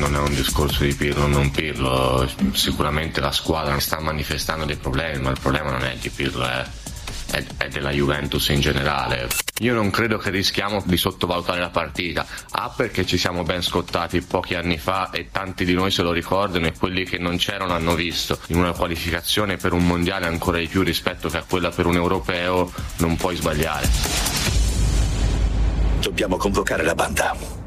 non è un discorso di Pirlo o non Pirlo, sicuramente la squadra sta manifestando dei problemi, ma il problema non è di Pirlo, è, è, è della Juventus in generale. Io non credo che rischiamo di sottovalutare la partita, A perché ci siamo ben scottati pochi anni fa e tanti di noi se lo ricordano e quelli che non c'erano hanno visto in una qualificazione per un mondiale ancora di più rispetto che a quella per un europeo non puoi sbagliare. Dobbiamo convocare la banda.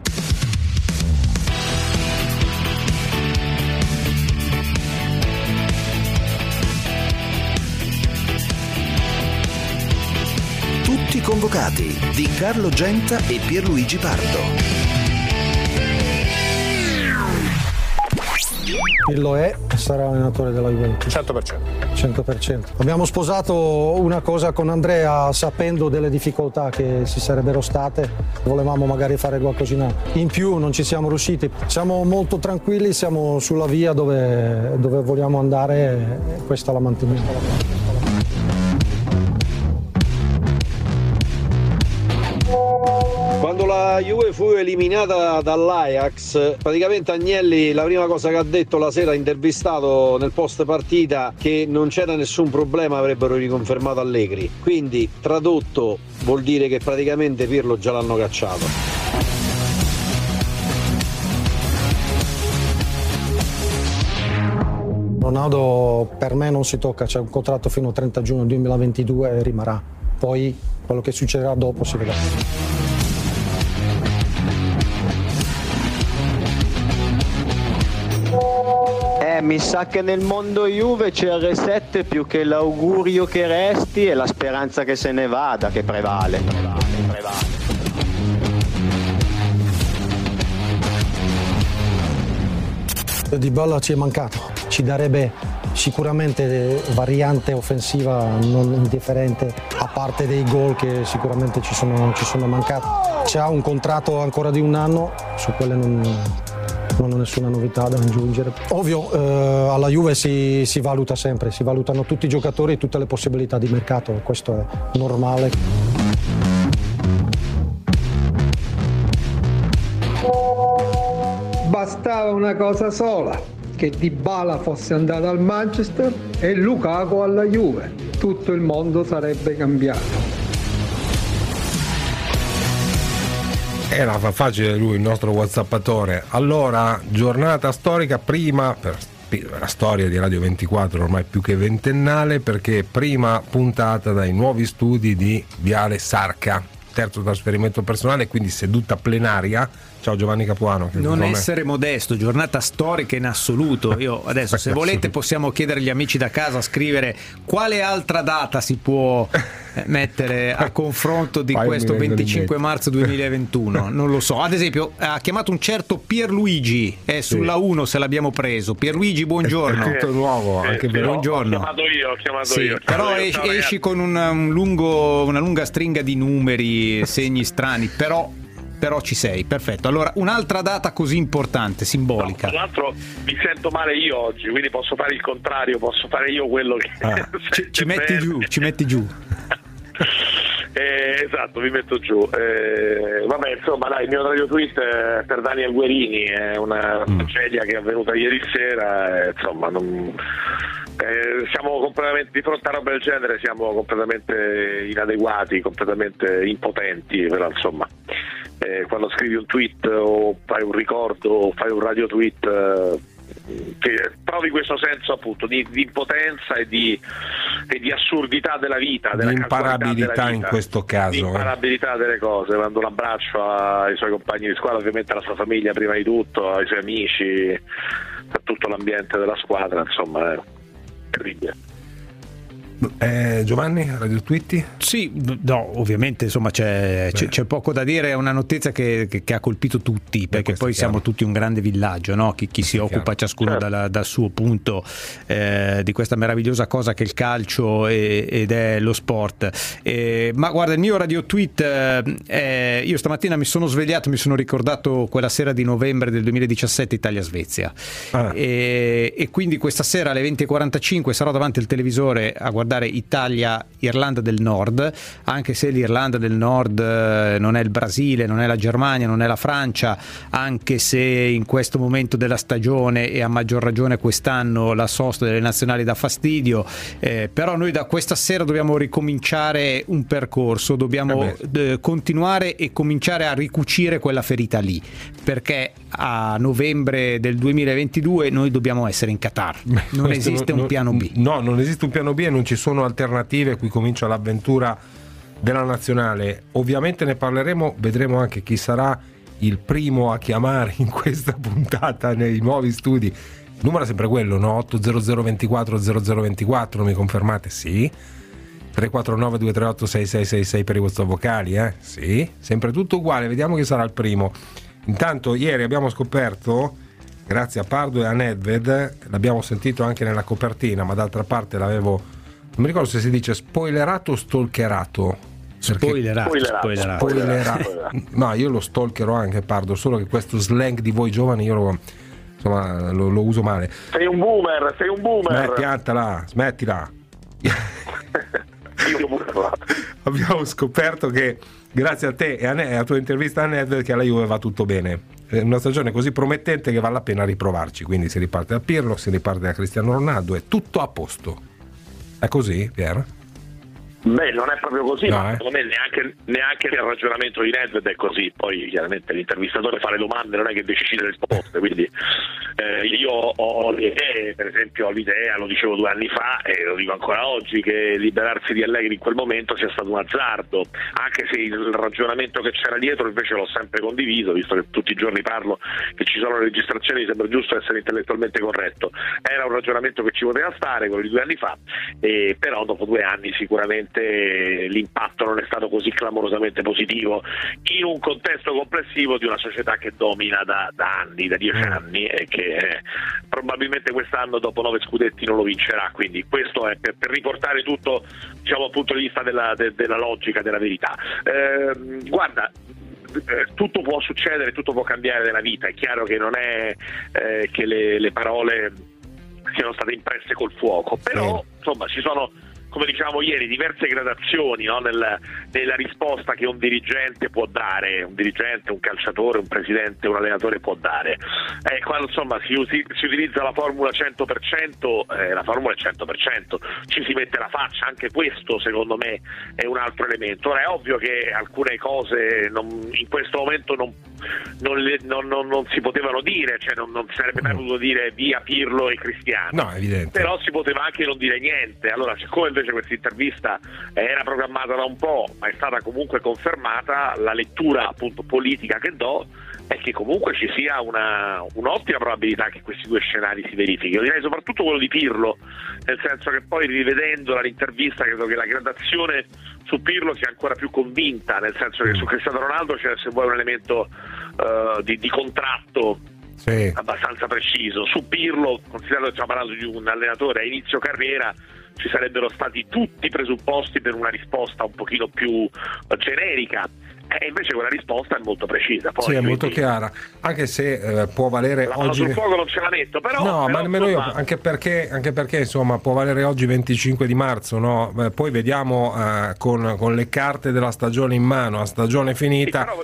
Convocati di Carlo Genta e Pierluigi Pardo. Pirlo è e sarà allenatore della Juventus. 100%. 100%. Abbiamo sposato una cosa con Andrea sapendo delle difficoltà che ci sarebbero state. Volevamo magari fare qualcosina in più, non ci siamo riusciti. Siamo molto tranquilli, siamo sulla via dove, dove vogliamo andare e questa la manteniamo. La Juve fu eliminata dall'Ajax, praticamente Agnelli la prima cosa che ha detto la sera intervistato nel post partita che non c'era nessun problema, avrebbero riconfermato Allegri. Quindi tradotto vuol dire che praticamente Pirlo già l'hanno cacciato. Ronaldo per me non si tocca, c'è un contratto fino al 30 giugno 2022 e rimarrà. Poi quello che succederà dopo si vedrà. Mi sa che nel mondo Juve CR7 più che l'augurio che resti è la speranza che se ne vada che prevale. prevale, prevale. Di Balla ci è mancato, ci darebbe sicuramente variante offensiva non indifferente, a parte dei gol che sicuramente ci sono, ci sono mancati. C'ha un contratto ancora di un anno, su quelle non, non ho nessuna novità da aggiungere. Ovvio, eh, alla Juve si, si valuta sempre, si valutano tutti i giocatori e tutte le possibilità di mercato, questo è normale. Bastava una cosa sola, che Dybala fosse andato al Manchester e Lukaku alla Juve. Tutto il mondo sarebbe cambiato. Era facile lui, il nostro whatsappatore. Allora, giornata storica prima, per la storia di Radio 24 ormai più che ventennale, perché prima puntata dai nuovi studi di Viale Sarca, terzo trasferimento personale, quindi seduta plenaria. Ciao Giovanni Capuano. Non essere modesto, giornata storica in assoluto. Io adesso, se volete, possiamo chiedere agli amici da casa a scrivere quale altra data si può mettere a confronto di mi questo vengono in 25 mente. marzo 2021. Non lo so. Ad esempio, ha chiamato un certo Pierluigi, è sulla 1 se l'abbiamo preso. Pierluigi, buongiorno. È tutto nuovo, anche per buongiorno. Ho chiamato io, ho chiamato Sì, io. però ciao, esci ragazzi. con un, un lungo- una lunga stringa di numeri, segni strani, però, però ci sei, perfetto. Allora, un'altra data così importante, simbolica. Tra l'altro mi sento male io oggi, quindi posso fare il contrario, posso fare io quello che Ah, ci, ci metti giù, ci metti giù. Eh, esatto, mi metto giù. Eh, vabbè, insomma, dai, il mio radio tweet è per Daniel Guerini è una Mm. tragedia che è avvenuta ieri sera. insomma, non- eh, siamo completamente di fronte a roba del genere, siamo completamente inadeguati, completamente impotenti. Però, insomma, eh, quando scrivi un tweet o fai un ricordo o fai un radio tweet. eh, che provi questo senso appunto di, di impotenza e di, e di assurdità della vita, della Di imparabilità della in vita, questo caso, di eh. imparabilità delle cose. Mando un abbraccio ai suoi compagni di squadra, ovviamente alla sua famiglia prima di tutto, ai suoi amici, a tutto l'ambiente della squadra, insomma, è terribile. Eh, Giovanni, Radio Twitti? Sì, no, ovviamente insomma c'è, c'è- c'è poco da dire, è una notizia che, che- che ha colpito tutti, perché questo poi siamo tutti un grande villaggio, no? chi, chi si occupa ciascuno Certo. dalla- dal suo punto eh, di questa meravigliosa cosa che è il calcio e- ed è lo sport. Eh, ma guarda, il mio radio tweet, eh, io stamattina mi sono svegliato, mi sono ricordato quella sera di novembre del 2017 Italia-Svezia Ah. e, e quindi questa sera alle 20.45 sarò davanti al televisore a guardare riguardare Italia, Irlanda del Nord, anche se l'Irlanda del Nord eh, non è il Brasile, non è la Germania, non è la Francia, anche se in questo momento della stagione e a maggior ragione quest'anno la sosta delle nazionali dà fastidio, eh, però noi da questa sera dobbiamo ricominciare un percorso, dobbiamo eh continuare e cominciare a ricucire quella ferita lì, perché a novembre del 2022 noi dobbiamo essere in Qatar. Non esiste un piano B. No, non esiste un piano B e non ci sono alternative, qui comincia l'avventura della nazionale. Ovviamente ne parleremo, vedremo anche chi sarà il primo a chiamare in questa puntata nei nuovi studi. Il numero è sempre quello, no? 800 24 0024, mi confermate? Sì. 349 238 6666 per i vostri vocali, eh? Sì, sempre tutto uguale, vediamo chi sarà il primo. Intanto ieri abbiamo scoperto, grazie a Pardo e a Nedved, l'abbiamo sentito anche nella copertina, ma d'altra parte l'avevo, mi ricordo se si dice spoilerato o stalkerato. Spoilerato, spoilerato, spoilerato. No, io lo stalkerò anche Pardo, solo che questo slang di voi giovani io lo, insomma, lo, lo uso male. Sei un boomer, sei un boomer. Smetti, piantala, smettila. Abbiamo scoperto che grazie a te e a, ne- alla tua intervista a Nedved che alla Juve va tutto bene. È una stagione così promettente che vale la pena riprovarci. Quindi si riparte da Pirlo, si riparte da Cristiano Ronaldo, è tutto a posto. È così, Pier? Beh, non è proprio così, No, ma eh. secondo me neanche, neanche il ragionamento di Nedved è così. Poi chiaramente l'intervistatore fa le domande, non è che decide le risposte. Quindi eh, io ho le idee, per esempio ho l'idea, lo dicevo due anni fa e lo dico ancora oggi, che liberarsi di Allegri in quel momento sia stato un azzardo, anche se il ragionamento che c'era dietro invece l'ho sempre condiviso, visto che tutti i giorni parlo che ci sono le registrazioni, mi sembra giusto essere intellettualmente corretto. Era un ragionamento che ci poteva stare, quello di due anni fa, e però dopo due anni sicuramente l'impatto non è stato così clamorosamente positivo in un contesto complessivo di una società che domina da, da anni, da dieci anni e che eh, probabilmente quest'anno dopo nove scudetti non lo vincerà, quindi questo è per, per riportare tutto diciamo, dal punto di vista della, de- della logica, della verità. Ehm, guarda, eh, tutto può succedere, tutto può cambiare nella vita, è chiaro che non è eh, che le, le parole siano state impresse col fuoco, però insomma ci sono come dicevamo ieri, diverse gradazioni no, nel- nella risposta che un dirigente può dare, un dirigente, un calciatore, un presidente, un allenatore può dare. Eh, quando insomma si, usi- si utilizza la formula 100%, eh, la formula è 100%, ci si mette la faccia, anche questo secondo me è un altro elemento. Ora è ovvio che alcune cose non- in questo momento non, non non- si potevano dire, cioè non, non sarebbe mai potuto dire via Pirlo e Cristiano. No. Però si poteva anche non dire niente. Allora, siccome invece questa intervista era programmata da un po', ma è stata comunque confermata, la lettura appunto politica che do è che comunque ci sia una, un'ottima probabilità che questi due scenari si verifichino. Direi soprattutto quello di Pirlo, nel senso che poi rivedendola l'intervista credo che la gradazione su Pirlo sia ancora più convinta, nel senso che su Cristiano Ronaldo c'è se vuoi un elemento eh, di, di contratto Sì. abbastanza preciso. Su Pirlo, considerato che stiamo parlando di un allenatore a inizio carriera, ci sarebbero stati tutti i presupposti per una risposta un pochino più eh, generica. E invece quella risposta è molto precisa. Poi, Sì, è molto quindi, chiara, anche se eh, può valere La oggi. sul fuoco non ce la metto, però. No, però, ma nemmeno io, insomma, anche perché, anche perché insomma può valere oggi 25 di marzo, no? Beh, poi vediamo eh, con, con le carte della stagione in mano, a stagione sì, finita, però-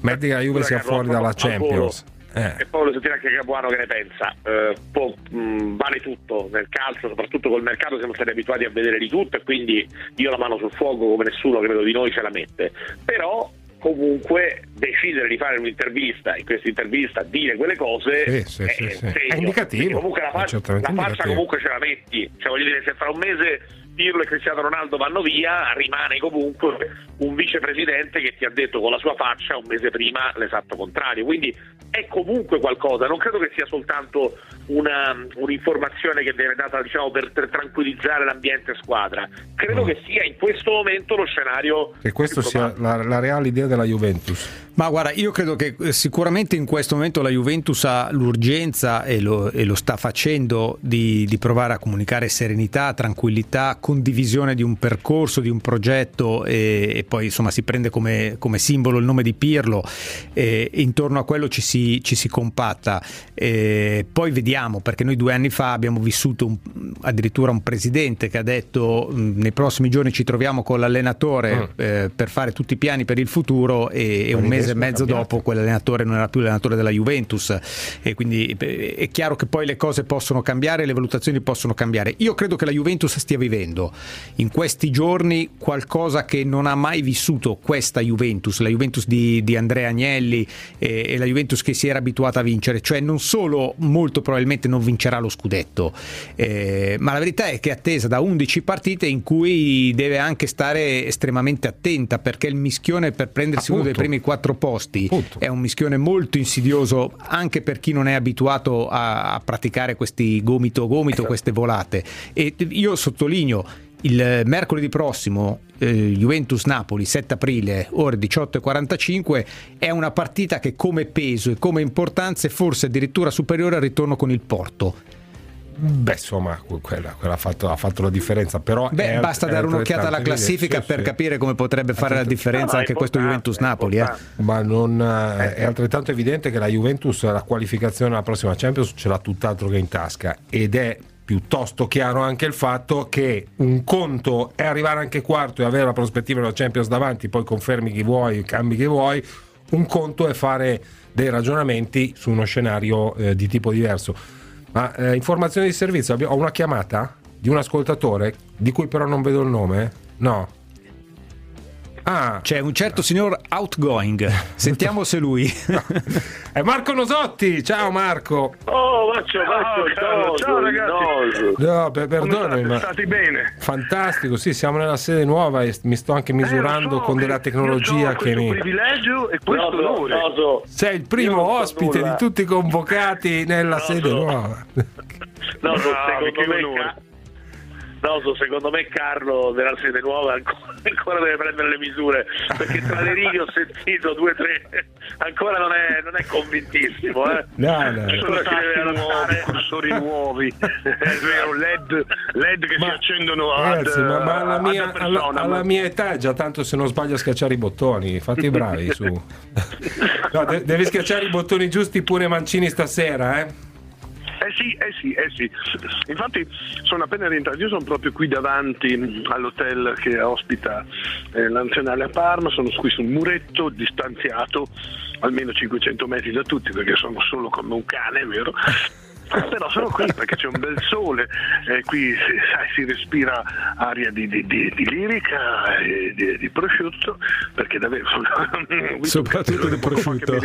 metti che la Juve sia fuori dalla. Champions. Eh. E poi voglio sentire anche Capuano che ne pensa. Eh, può- mh, vale tutto nel calcio, soprattutto col mercato siamo stati abituati a vedere di tutto e quindi io la mano sul fuoco come nessuno credo di noi ce la mette. Però comunque decidere di fare un'intervista, in questa intervista dire quelle cose Sì, sì, è, sì. È indicativo, Perché comunque la, è fa- certamente la faccia comunque ce la metti. Cioè voglio dire, se fra un mese Pirlo e Cristiano Ronaldo vanno via, rimane comunque un vicepresidente che ti ha detto con la sua faccia un mese prima l'esatto contrario. Quindi è comunque qualcosa, non credo che sia soltanto una, un'informazione che viene data diciamo, per, per tranquillizzare l'ambiente squadra. Credo Mm. che sia in questo momento lo scenario. Che questo più sia la, la reale idea della Juventus. Ma guarda, io credo che eh, sicuramente in questo momento la Juventus ha l'urgenza e lo, e lo sta facendo di, di provare a comunicare serenità, tranquillità condivisione di un percorso, di un progetto e, e poi insomma si prende come, come, simbolo il nome di Pirlo e intorno a quello ci si, ci si compatta. E poi vediamo, perché noi due anni fa abbiamo vissuto un, addirittura un presidente che ha detto nei prossimi giorni ci troviamo con l'allenatore mm. eh, per fare tutti i piani per il futuro e, e un mese e mezzo dopo quell'allenatore non era più l'allenatore della Juventus e quindi eh, è chiaro che poi le cose possono cambiare, le valutazioni possono cambiare. Io credo che la Juventus stia vivendo in questi giorni qualcosa che non ha mai vissuto questa Juventus, la Juventus di, di Andrea Agnelli e, e, la Juventus che si era abituata a vincere, cioè non solo molto probabilmente non vincerà lo scudetto, eh, ma la verità è che è attesa da 11 partite in cui deve anche stare estremamente attenta perché il mischione per prendersi Appunto. uno dei primi quattro posti Appunto. è un mischione molto insidioso anche per chi non è abituato a, a praticare questi gomito gomito, esatto. queste volate. E io sottolineo il mercoledì prossimo eh, Juventus-Napoli 7 aprile ore 18.45 è una partita che come peso e come importanza è forse addirittura superiore al ritorno con il Porto Beh, insomma, quella, quella ha, fatto, ha, fatto, la differenza. Però Beh, basta dare un'occhiata alla classifica sì, per sì. capire come potrebbe fare la differenza no, anche questo Juventus-Napoli. Eh. Ma non, eh, è altrettanto evidente che la Juventus la qualificazione alla prossima Champions ce l'ha tutt'altro che in tasca ed è piuttosto chiaro anche il fatto che un conto è arrivare anche quarto e avere la prospettiva della Champions davanti, poi confermi chi vuoi, cambi chi vuoi, un conto è fare dei ragionamenti su uno scenario eh, di tipo diverso. Ma eh, informazioni di servizio, ho una chiamata di un ascoltatore di cui però non vedo il nome. No. Ah, c'è un certo signor Outgoing. Sentiamo se lui. È Marco Nosotti. Ciao Marco. Oh, Maccio, Maccio, ciao, ciao ragazzi. No, per, perdonami, ma stati bene. Fantastico, sì, siamo nella sede nuova e mi sto anche misurando eh, so, con della tecnologia che mi privilegio e questo no, onore. No, so. Sei il primo ospite di tutti i convocati nella sede nuova. No, no, secondo me No, secondo me Carlo della sede nuova ancora, ancora, deve prendere le misure perché tra le righe ho sentito due o tre ancora non è, non è convintissimo eh. no, no. ci sono stati nuovi cursori nuovi è vero LED, LED che ma, si accendono ad, ragazzi, ma, ma alla, mia, alla, alla, mia, età è già tanto se non sbaglio a schiacciare i bottoni fatti bravi su no, de- devi schiacciare i bottoni giusti pure Mancini stasera eh eh sì, eh sì, eh sì. Infatti sono appena rientrato, io sono proprio qui davanti all'hotel che ospita eh, la nazionale a Parma, sono qui sul muretto, distanziato almeno 500 metri da tutti perché sono solo come un cane, vero? Però sono qui perché c'è un bel sole, eh, qui si, sai, si respira aria di, di, di, di lirica e di, di, prosciutto, perché davvero soprattutto di prosciutto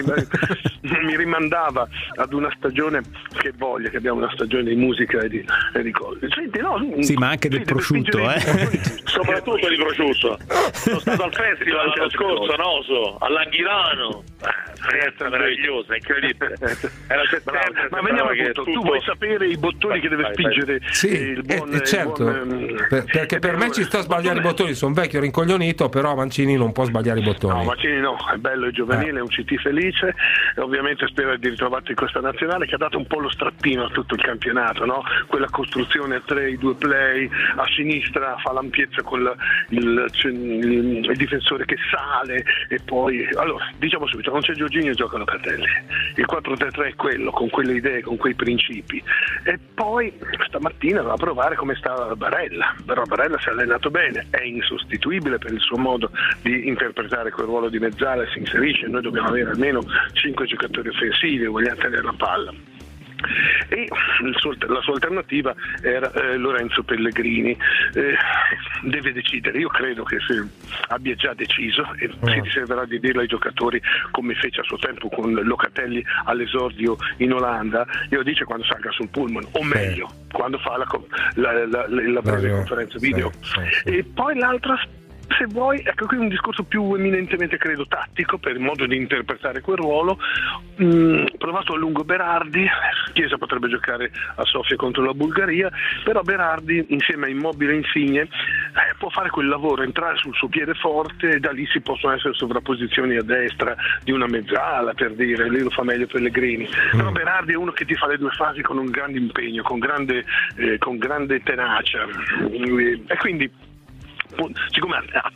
mi, rimandava ad una stagione che voglia, che abbiamo una stagione di musica e di, e di cose. Senti, no, sì, ma anche del prosciutto, eh? soprattutto di prosciutto. Sono stato al festival l'anno scorso, no, so, all'Anghilano. Eh, meravigliosa, incredibile. Era ma veniamo a tutto tu vuoi sapere i bottoni che deve vai, spingere vai. Sì, il buon, eh, certo, il buon, per, perché per me ci sta a sbagliare i bottoni, sono vecchio rincoglionito, però Mancini non può sbagliare i bottoni. No, Mancini no, è bello e giovanile, eh. è un CT felice e ovviamente spero di ritrovarti in questa nazionale che ha dato un po' lo strappino a tutto il campionato, no? quella costruzione a tre, i due play, a sinistra fa l'ampiezza con la, il, il, il, difensore che sale e poi... Allora, diciamo subito, non c'è Giorginio giocano Catelli, il 4-3-3 è quello, con quelle idee, con quei principi principi. E poi stamattina va a provare come sta Barella, però Barella si è allenato bene, è insostituibile per il suo modo di interpretare quel ruolo di mezzala, si inserisce, noi dobbiamo avere almeno 5 giocatori offensivi, vogliamo tenere la palla e suo, la sua alternativa era eh, Lorenzo Pellegrini. Eh, deve decidere, io credo che se abbia già deciso e mm. si riserverà di dirlo ai giocatori come fece a suo tempo con Locatelli all'esordio in Olanda, io dice quando salga sul pullman, o meglio, eh. quando fa la, la, la, la breve conferenza video. Sì, sì, sì. E poi l'altra se vuoi, ecco qui un discorso più eminentemente credo tattico per il modo di interpretare quel ruolo. Mm, provato a lungo Berardi, Chiesa potrebbe giocare a Sofia contro la Bulgaria, però Berardi insieme a Immobile Insigne eh, può fare quel lavoro, entrare sul suo piede forte e da lì si possono essere sovrapposizioni a destra di una mezzala per dire, lì lo fa meglio Pellegrini. Mm. Però Berardi è uno che ti fa le due fasi con un grande impegno, con grande, eh, con grande tenacia e quindi siccome ha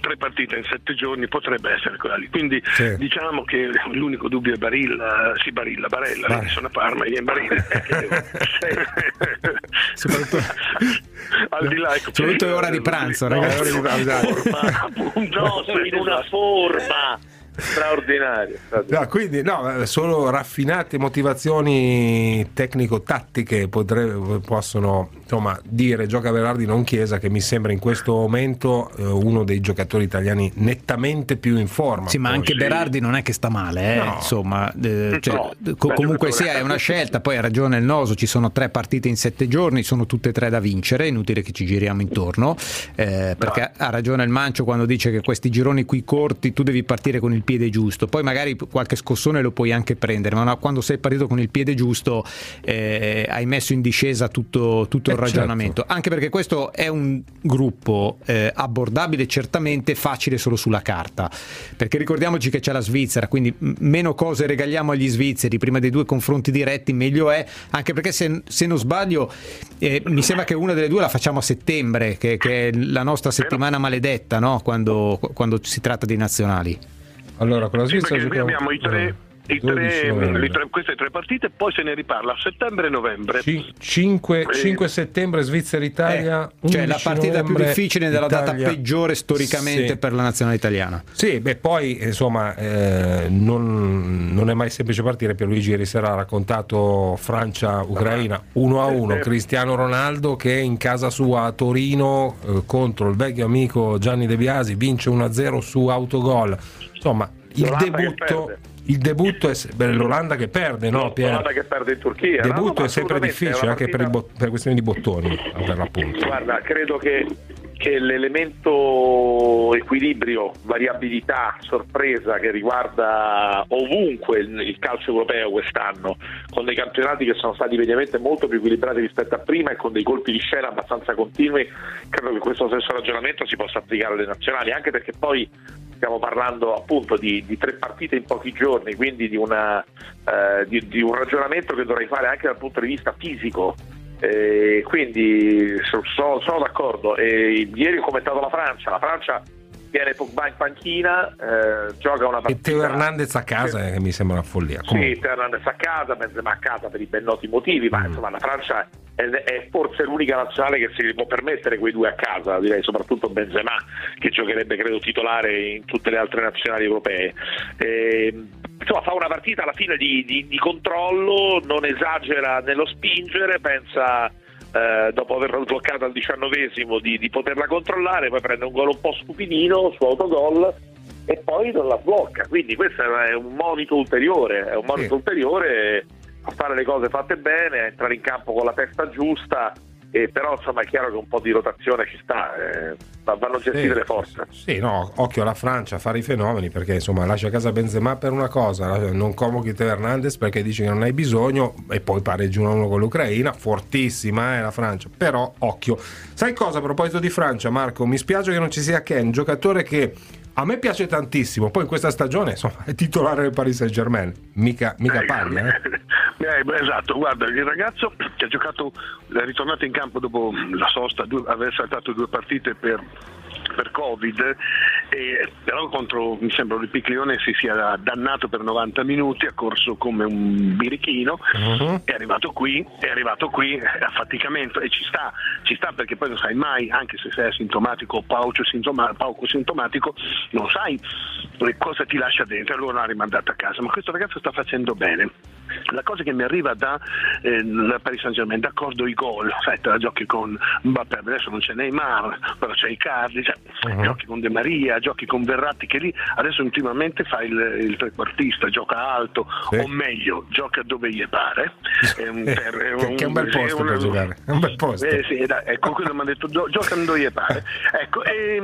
tre partite in sette giorni potrebbe essere quella lì. Quindi sì. diciamo che l'unico dubbio è Barilla, sì Barilla, Barella, Vai. sono a Parma, io in Barilla. soprattutto al di là ecco, soprattutto è ora di pranzo, ragazzi. No, no, sono in una forma straordinario. No, quindi no, solo raffinate motivazioni tecnico-tattiche potrebbe, possono insomma, dire gioca Verardi non Chiesa che mi sembra in questo momento eh, uno dei giocatori italiani nettamente più in forma. Sì, ma anche sì. Berardi non è che sta male, eh? no. insomma, eh, cioè, no. co- comunque sia è una scelta, poi ha ragione il Noso, ci sono tre partite in sette giorni, sono tutte e tre da vincere, inutile che ci giriamo intorno, eh, perché ha ragione il Mancio quando dice che questi gironi qui corti tu devi partire con il piede giusto, poi magari qualche scossone lo puoi anche prendere, ma no, quando sei partito con il piede giusto eh, hai messo in discesa tutto, tutto il certo. Ragionamento, certo. anche perché questo è un gruppo eh, abbordabile certamente facile solo sulla carta, perché ricordiamoci che c'è la Svizzera, quindi meno cose regaliamo agli svizzeri prima dei due confronti diretti, meglio è, anche perché se, se non sbaglio eh, mi sembra che una delle due la facciamo a settembre, che, che è la nostra settimana maledetta, no? quando, quando si tratta di nazionali. Allora, con la Svizzera sì, giochiamo... abbiamo i tre tre, tre, queste tre partite, poi se ne riparla a settembre e novembre. C- 5, 5 settembre Svizzera-Italia. Eh, cioè la partita più difficile nella Italia. data peggiore storicamente sì. per la nazionale italiana. Sì, beh, poi insomma eh, non, non, è mai semplice partire. Per Luigi ieri sera ha raccontato Francia-Ucraina 1 a 1. Cristiano Ronaldo che in casa sua a Torino eh, contro il vecchio amico Gianni De Biasi vince 1 a 0 su autogol. Insomma, il debutto il debutto è beh, l'Olanda che perde, no, Pier? L'Olanda che perde in Turchia. Il debutto no, è sempre difficile anche per, bot- per, questioni di bottoni, per l'appunto. Guarda, credo che, che l'elemento equilibrio, variabilità, sorpresa che riguarda ovunque il, il calcio europeo quest'anno, con dei campionati che sono stati mediamente molto più equilibrati rispetto a prima e con dei colpi di scena abbastanza continui, credo che questo stesso ragionamento si possa applicare alle nazionali, anche perché poi stiamo parlando appunto di, di, tre partite in pochi giorni, quindi di, una, eh, di, di, un ragionamento che dovrei fare anche dal punto di vista fisico. Eh, quindi sono, sono d'accordo. Eh, ieri ho commentato la Francia, la Francia viene Pogba in panchina, eh, gioca una partita. E Teo Hernandez a casa, che mi sembra una follia. Comunque. Sì, Teo Hernandez a casa, Benzema a casa per i ben noti motivi, ma mm. insomma la Francia è forse l'unica nazionale che si può permettere quei due a casa, direi soprattutto Benzema che giocherebbe credo titolare in tutte le altre nazionali europee. Eh, insomma fa una partita alla fine di, di, di controllo, non esagera nello spingere, pensa eh, dopo averla sbloccata al diciannovesimo di, di poterla controllare, poi prende un gol un po' stupidino su autogol e poi non la sblocca. Quindi questo è un monito ulteriore, è un monito sì. ulteriore a fare le cose fatte bene, a entrare in campo con la testa giusta. E però insomma è chiaro che un po' di rotazione ci sta, eh, vanno gestite sì, le forze. Sì, no, occhio alla Francia a fare i fenomeni perché insomma lascia a casa Benzema per una cosa, non convochi Teo Hernandez perché dici che non hai bisogno e poi pareggi 1-1 con l'Ucraina, fortissima è eh, la Francia, però occhio. Sai cosa a proposito di Francia Marco? Mi spiace che non ci sia Ken, giocatore che a me piace tantissimo, poi in questa stagione insomma, è titolare del Paris Saint Germain, mica, mica eh, paglia. Eh. Eh, esatto, guarda, il ragazzo che ha giocato, è ritornato in campo dopo la sosta, due, aver saltato due partite per per Covid, e, però contro mi sembra Olympique Lione si sia dannato per 90 minuti, ha corso come un birichino, uh-huh. è arrivato qui, è arrivato qui a faticamento e ci sta, ci sta perché poi non sai mai, anche se sei asintomatico o pauco, sintoma, pauco sintomatico, non sai cosa ti lascia dentro, allora l'ha rimandato a casa, ma questo ragazzo sta facendo bene. La cosa che mi arriva da eh, Paris Saint Germain, d'accordo i gol, sai, te la giochi con Mbappé, adesso non c'è Neymar, però c'è Icardi, cioè, uh-huh. giochi con De Maria, giochi con Verratti che lì adesso ultimamente fa il, il trequartista, gioca alto sì. o meglio, gioca dove gli pare. È un, per, è un, che è un bel posto un, per giocare. È un bel posto. Eh, sì, da, ecco, quello mi ha detto gioca dove gli pare. Ecco, e,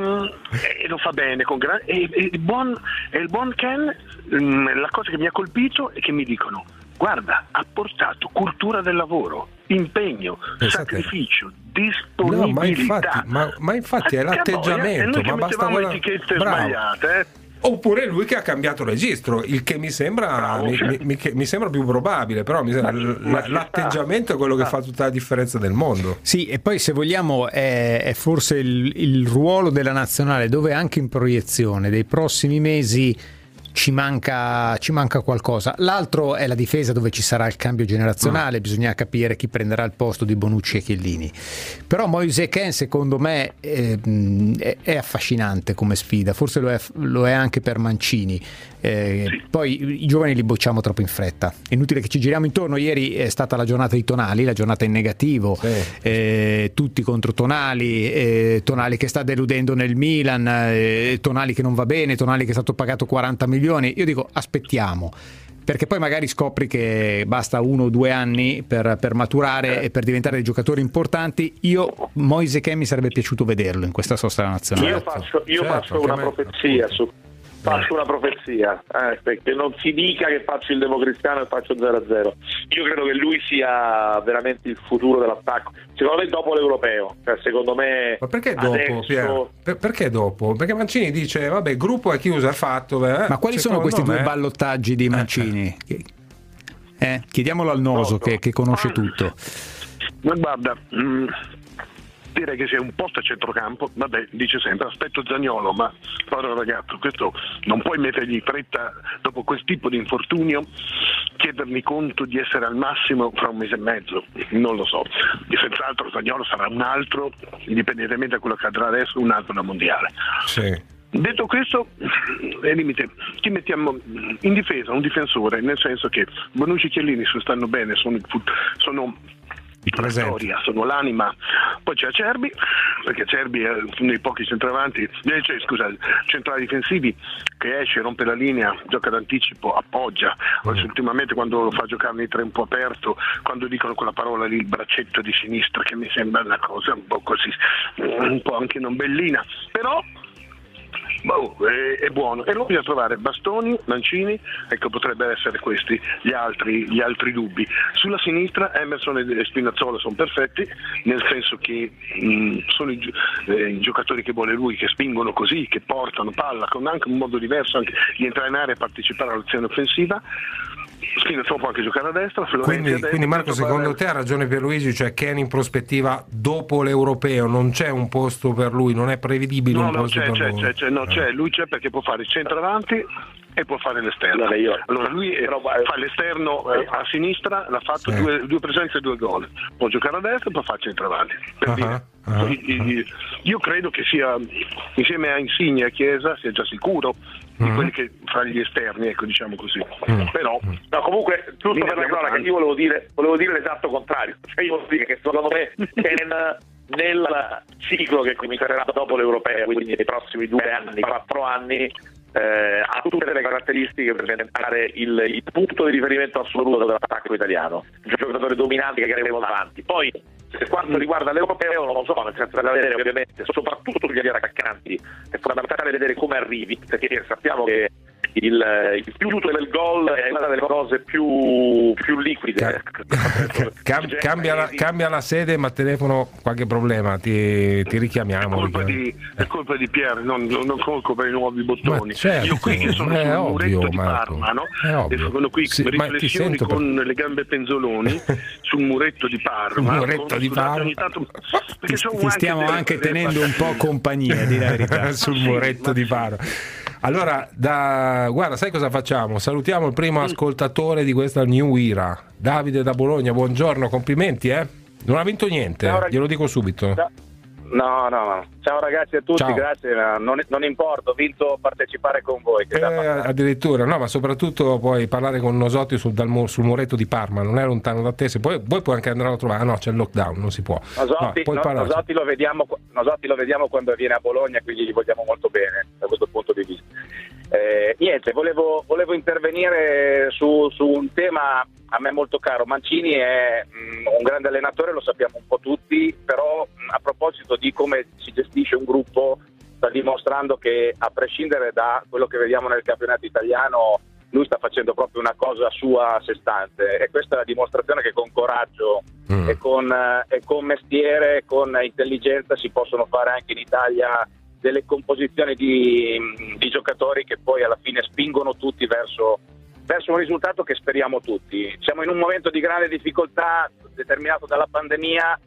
e, lo fa bene con gran, e, e, il buon, e il buon Ken, mm, la cosa che mi ha colpito è che mi dicono guarda, ha portato cultura del lavoro, impegno, Pensate. sacrificio, disponibilità. No, ma infatti, ma, ma infatti è l'atteggiamento, ma basta guardare... etichette Bravo. sbagliate, eh? Oppure lui che ha cambiato registro, il che mi sembra, Bravo, mi, certo. mi, mi, sembra più probabile, però sembra, l'atteggiamento è quello che fa tutta la differenza del mondo. Sì, e poi se vogliamo è, è forse il, il ruolo della nazionale dove anche in proiezione dei prossimi mesi ci manca, ci manca, qualcosa. L'altro è la difesa dove ci sarà il cambio generazionale, mm. bisogna capire chi prenderà il posto di Bonucci e Chiellini. Però Moise Ken secondo me è, è, è affascinante come sfida, forse lo è, lo è anche per Mancini. Eh, sì. Poi i giovani li bocciamo troppo in fretta. È inutile che ci giriamo intorno. Ieri è stata la giornata di Tonali, la giornata in negativo, sì. eh, tutti contro Tonali, eh, Tonali che sta deludendo nel Milan, eh, Tonali che non va bene, Tonali che è stato pagato 40 milioni. Io dico aspettiamo perché poi magari scopri che basta uno o due anni per, per maturare e per diventare dei giocatori importanti. Io, Moise Che mi sarebbe piaciuto vederlo in questa sosta nazionale. Io faccio, io certo, faccio una profezia su, faccio una profezia, eh, che non si dica che faccio il democristiano e faccio 0-0. Io credo che lui sia veramente il futuro dell'attacco. Secondo me dopo l'europeo, cioè, secondo me... Ma perché dopo, adesso... per, perché dopo? Perché Mancini dice, vabbè, gruppo è chiuso, è fatto... Beh, Ma quali sono questi me... due ballottaggi di Mancini? Eh, chiediamolo al Noso che, che conosce tutto. Ma guarda, mh, mm, direi che sia un posto a centrocampo, vabbè, dice sempre aspetto Zagnolo, ma povero ragazzo, questo non puoi mettergli fretta dopo quel tipo di infortunio, chiedermi conto di essere al massimo fra un mese e mezzo, non lo so. E senz'altro Zagnolo sarà un altro, indipendentemente da quello che accadrà adesso, un altro da mondiale. Sì. Detto questo, è limite, chi mettiamo in difesa? Un difensore, nel senso che Bonucci e Chiellini stanno bene, sono, sono la storia, sono l'anima. Poi c'è Acerbi, perché Acerbi è uno dei pochi centravanti, eh, cioè, scusa, centrali difensivi che esce, rompe la linea, gioca d'anticipo, appoggia. Mm. Ultimamente quando lo fa giocare nei tre un po' aperto, quando dicono quella parola lì, il braccetto di sinistra, che mi sembra una cosa un po' così, un po' anche non bellina. Però Boh, è, è, buono e lo bisogna trovare Bastoni, Mancini, ecco potrebbero essere questi gli altri, gli altri dubbi. Sulla sinistra Emerson e Spinazzola sono perfetti, nel senso che mh, sono i, eh, i, giocatori che vuole lui, che spingono così, che portano palla con anche un modo diverso anche di entrare in area e partecipare all'azione offensiva. Spinazzola può anche giocare a destra. Quindi, destra, quindi Marco, secondo te ha ragione Pierluigi, cioè Ken in prospettiva dopo l'europeo non c'è un posto per lui, non è prevedibile no, un no, posto c'è, per c'è, lui? C'è, c'è, no, c'è, lui c'è perché può fare il centro avanti e può fare l'esterno. Allora lui Però, fa l'esterno eh, a sinistra, l'ha fatto sì. due, due, presenze e due gol. Può giocare a destra e può fare il centravanti. Uh-huh, uh-huh. Io credo che sia insieme a Insigne e a Chiesa sia già sicuro di uh-huh. quelli che fra gli esterni, ecco, diciamo così. Però no, comunque, giusto per la cronaca, io volevo dire, volevo dire l'esatto contrario. Cioè io volevo dire che secondo me Ken nel ciclo che comincerà dopo l'europeo, quindi nei prossimi due anni, quattro anni, eh, ha tutte le caratteristiche per diventare il, il, punto di riferimento assoluto dell'attacco italiano, un giocatore dominante che avremo davanti. Poi, per quanto riguarda l'europeo, non lo so, nel senso da vedere ovviamente, soprattutto sugli attaccanti, è fondamentale vedere come arrivi, perché sappiamo che il, il fiuto del gol è una delle cose più, più liquide. Cam, cambia, la, cambia, la, sede, ma telefono qualche problema, ti, ti richiamiamo. È colpa, di, è colpa di Pierre, non, non colpa per i nuovi bottoni. Certo, Io qui che sono sul ovvio, muretto di Parma, no? e sono qui sì, riflessioni con per... le gambe penzoloni sul muretto di Parma. muretto di Parma. Tanto, ti, ti stiamo anche tenendo un po' compagnia, di la verità. sul muretto di Parma. Allora, da, guarda, sai cosa facciamo? Salutiamo il primo ascoltatore di questa New Era, Davide da Bologna. Buongiorno, complimenti, eh? Non ha vinto niente, Ciao, glielo dico subito. Ciao. No, no, no. Ciao ragazzi a tutti, Ciao. grazie. Non, non importa, ho vinto partecipare con voi. Eh, addirittura, no, ma soprattutto puoi parlare con Nosotti sul, dal sul muretto di Parma, non è lontano da te. Se poi, poi puoi anche andare a trovare. Ah, no, c'è il lockdown, non si può. Nosotti, no, no-. Nosotti lo vediamo, Nosotti lo vediamo quando viene a Bologna, quindi gli vogliamo molto bene da questo punto di vista. Eh, niente, volevo, volevo intervenire su, su un tema a me molto caro. Mancini è mm, un grande allenatore, lo sappiamo un po' tutti, però mm, a proposito di come si gestisce un gruppo, sta dimostrando che a prescindere da quello che vediamo nel campionato italiano, lui sta facendo proprio una cosa sua a sé stante e questa è la dimostrazione che con coraggio e, con, eh, e con mestiere con intelligenza si possono fare anche in Italia delle composizioni di, di giocatori che poi alla fine spingono tutti verso, verso un risultato che speriamo tutti. Siamo in un momento di grande difficoltà determinato dalla pandemia,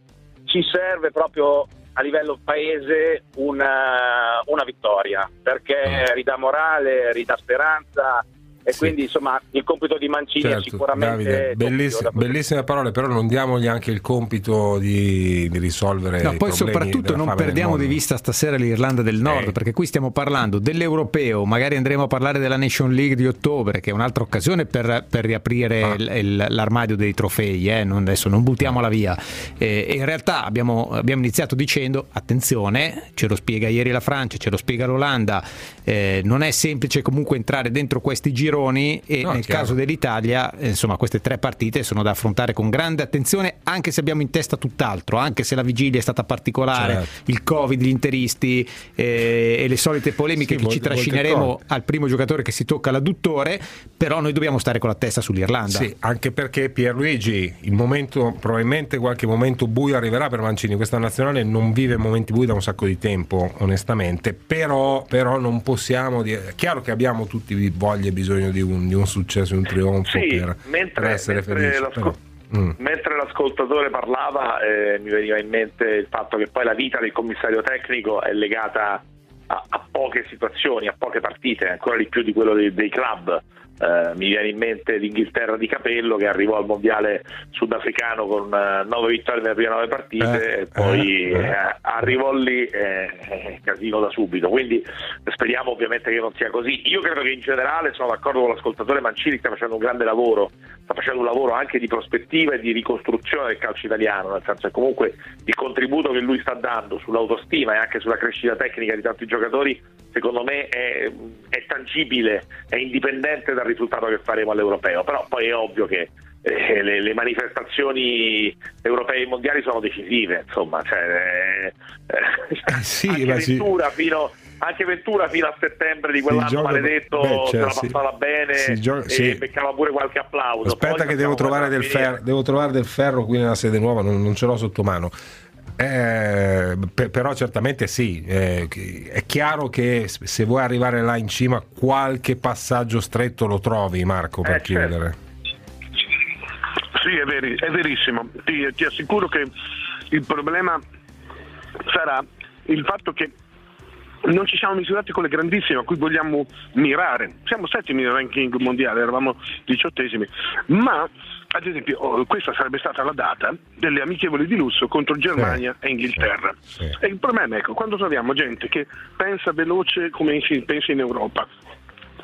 ci serve proprio a livello paese una, una vittoria perché ridà morale, ridà speranza e quindi insomma il compito di Mancini è Certo, sicuramente Davide, doppio belliss- da questo bellissime parole, però non diamogli anche il compito di, di risolvere No, i poi problemi soprattutto non perdiamo di vista stasera l'Irlanda del Nord, Eh. perché qui stiamo parlando dell'europeo, magari andremo a parlare della Nation League di ottobre, che è un'altra occasione per, per riaprire Ah. il- il- l'armadio dei trofei, eh, non- adesso non buttiamola via. Eh, e in realtà abbiamo, abbiamo iniziato dicendo, attenzione, ce lo spiega ieri la Francia, ce lo spiega l'Olanda, eh, non è semplice comunque entrare dentro questi gironi e No, nel chiaro. caso dell'Italia, eh, insomma, queste tre partite sono da affrontare con grande attenzione, anche se abbiamo in testa tutt'altro, anche se la vigilia è stata particolare, Certo. il Covid, gli interisti eh, e le solite polemiche Sì, che molte- ci trascineremo al primo giocatore che si tocca l'adduttore, però noi dobbiamo stare con la testa sull'Irlanda. Sì, anche perché Pierluigi, il momento, probabilmente qualche momento buio arriverà per Mancini. Questa nazionale non vive momenti bui da un sacco di tempo, onestamente. Però, però non possiamo dire. È chiaro che abbiamo tutti voglia e bisogno di un, di un successo, un trionfo Sì, per, mentre- per essere felici. l'asco- però- Mm. Mentre l'ascoltatore parlava eh, mi veniva in mente il fatto che poi la vita del commissario tecnico è legata a, a poche situazioni, a poche partite, ancora di più di quello dei, dei club. Eh, mi viene in mente l'Inghilterra di Capello che arrivò al mondiale sudafricano con eh, nove vittorie nelle prime nove partite Eh, e poi eh, eh. eh, arrivò lì eh, casino da subito. Quindi speriamo ovviamente che non sia così. Io credo che in generale sono d'accordo con l'ascoltatore Mancini, sta facendo un grande lavoro, sta facendo un lavoro anche di prospettiva e di ricostruzione del calcio italiano, nel senso che comunque il contributo che lui sta dando sull'autostima e anche sulla crescita tecnica di tanti giocatori, secondo me è, è tangibile, è indipendente dal risultato che faremo all'europeo. Però poi è ovvio che eh, le, le manifestazioni europee e mondiali sono decisive, insomma, cioè, eh, sì, anche, ma sì. Fino, anche Ventura fino a settembre di quell'anno gioca- maledetto beh, se cioè, la sì. passava bene Si gioca- e sì. beccava pure qualche applauso. Aspetta Poi che devo trovare, del ferro, devo trovare del ferro qui nella sede nuova, non, non ce l'ho sotto mano. Eh, pe- però certamente sì, eh, è chiaro che se vuoi arrivare là in cima qualche passaggio stretto lo trovi Marco per Eh, certo. chiudere. Sì, è, veri- è verissimo. Ti, ti assicuro che il problema sarà il fatto che non ci siamo misurati con le grandissime a cui vogliamo mirare. Siamo settimi nel ranking mondiale, eravamo diciottesimi, ma ad esempio oh, questa sarebbe stata la data delle amichevoli di lusso contro Germania e Inghilterra. E il problema è ecco, quando troviamo gente che pensa veloce come si pensa in Europa,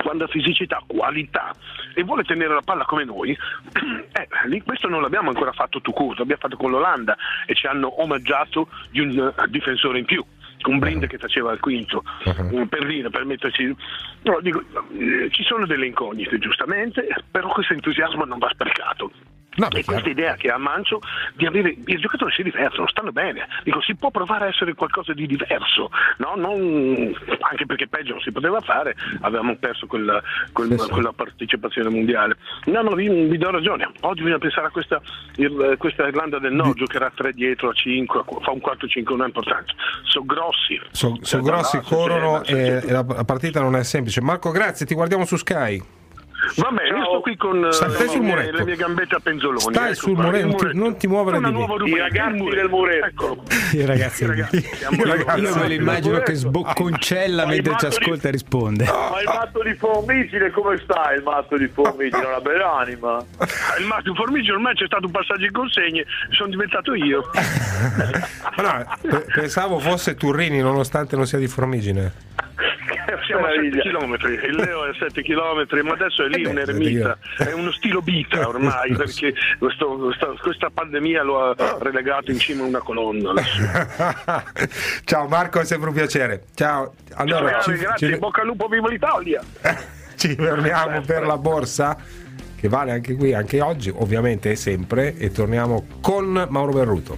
quando ha fisicità, qualità e vuole tenere la palla come noi, eh, questo non l'abbiamo ancora fatto tu l'abbiamo fatto con l'Olanda e ci hanno omaggiato di un eh, difensore in più. Un blind che faceva il quinto un per dire, per metterci. No, dico, eh, ci sono delle incognite, giustamente, però questo entusiasmo non va sprecato. E questa idea che ha Mancio di avere i giocatori si divertono, stanno bene. Dico, si può provare a essere qualcosa di diverso, no? Non- anche perché peggio non si poteva fare, avevamo perso quella, quel- quella partecipazione mondiale. No, no, vi, vi do ragione. Oggi bisogna pensare a questa, il- questa Irlanda del Nord, giocherà a 3 dietro, a 5, fa un 4-5, non ha importanza. Sono grossi. Sono Cioè, grossi, no, corrono e, e la partita non è semplice. Marco, grazie, ti guardiamo su Sky. Vabbè, io sto qui con eh, le, sul mie, muretto. le mie gambette a penzoloni. Stai ecco sul qua, il muretto, non ti muovere di lì. I ragazzi del muretto. I ragazzi, io, ragazzi io me lo immagino che sbocconcella Ma mentre ci matto di- ascolta e risponde. Ma il matto di Formigine come sta il matto di Formigine? Una bella anima. Ah, Il Massimo Formigio ormai c'è stato un passaggio in consegne, sono diventato io. No, pe- pensavo fosse Turrini nonostante non sia di Formigine. Siamo a 7 meraviglia. km, il Leo è a 7 km, ma adesso è lì Eh beh, un eremita, vedi è uno stilo vita ormai, perché questo- questa, questa pandemia lo ha relegato in cima a una colonna. Ciao Marco, è sempre un piacere. Ciao. Allora, Grazie, ci, grazie, ci- bocca al lupo, viva l'Italia! ci fermiamo per la borsa che vale anche qui, anche oggi, ovviamente e sempre, e torniamo con Mauro Berruto.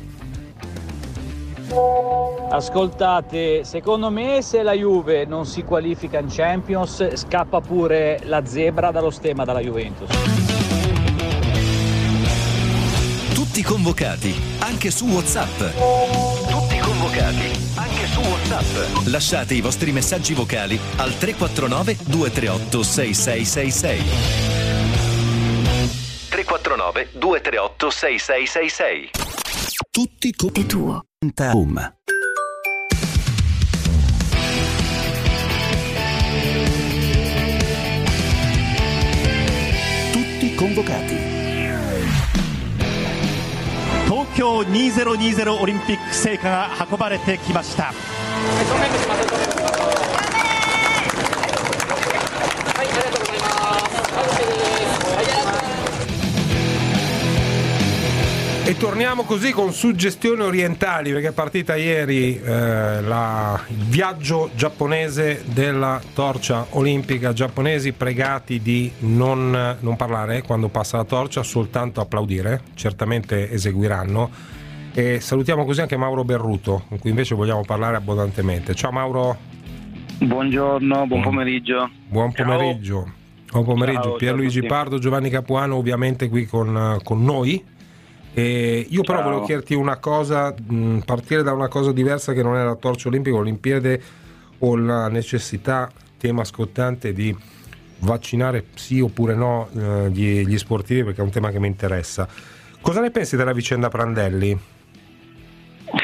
Ascoltate, secondo me se la Juve non si qualifica in Champions scappa pure la zebra dallo stemma dalla Juventus. Tutti convocati, anche su WhatsApp. Tutti convocati, anche su WhatsApp. Lasciate i vostri messaggi vocali al 349 238 6666. 349 238 6666. Tutti con tuo. Um. Tutti convocati. 東京2020オリンピック聖火が運ばれてきました。Torniamo così con suggestioni orientali, perché è partita ieri eh, la- il viaggio giapponese della torcia olimpica. Giapponesi pregati di non, non parlare quando passa la torcia, soltanto applaudire. Certamente eseguiranno. E salutiamo così anche Mauro Berruto, con cui invece vogliamo parlare abbondantemente. Ciao Mauro. Buongiorno, buon pomeriggio. Buon pomeriggio. Buon pomeriggio. Ciao, ciao a Pierluigi. Pardo, Giovanni Capuano ovviamente qui con, con noi. E io però Ciao. volevo chiederti una cosa, mh, partire da una cosa diversa che non è la torcia olimpica, Olimpiade o la necessità, tema scottante di vaccinare sì oppure no eh, gli, gli sportivi perché è un tema che mi interessa. Cosa ne pensi della vicenda Prandelli?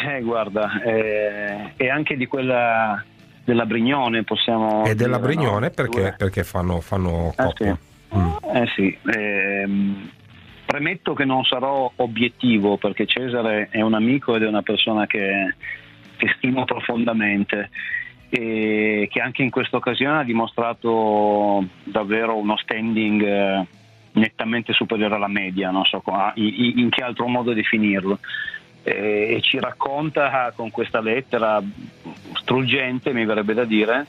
Eh, guarda, eh, e anche di quella della Brignone possiamo E della dire, no? Brignone perché, Due- perché fanno, fanno Eh coppia. Eh sì, ehm, premetto che non sarò obiettivo perché Cesare è un amico ed è una persona che, che stimo profondamente e che anche in questa occasione ha dimostrato davvero uno standing eh, nettamente superiore alla media, non so in che altro modo definirlo. E ci racconta con questa lettera struggente, mi verrebbe da dire,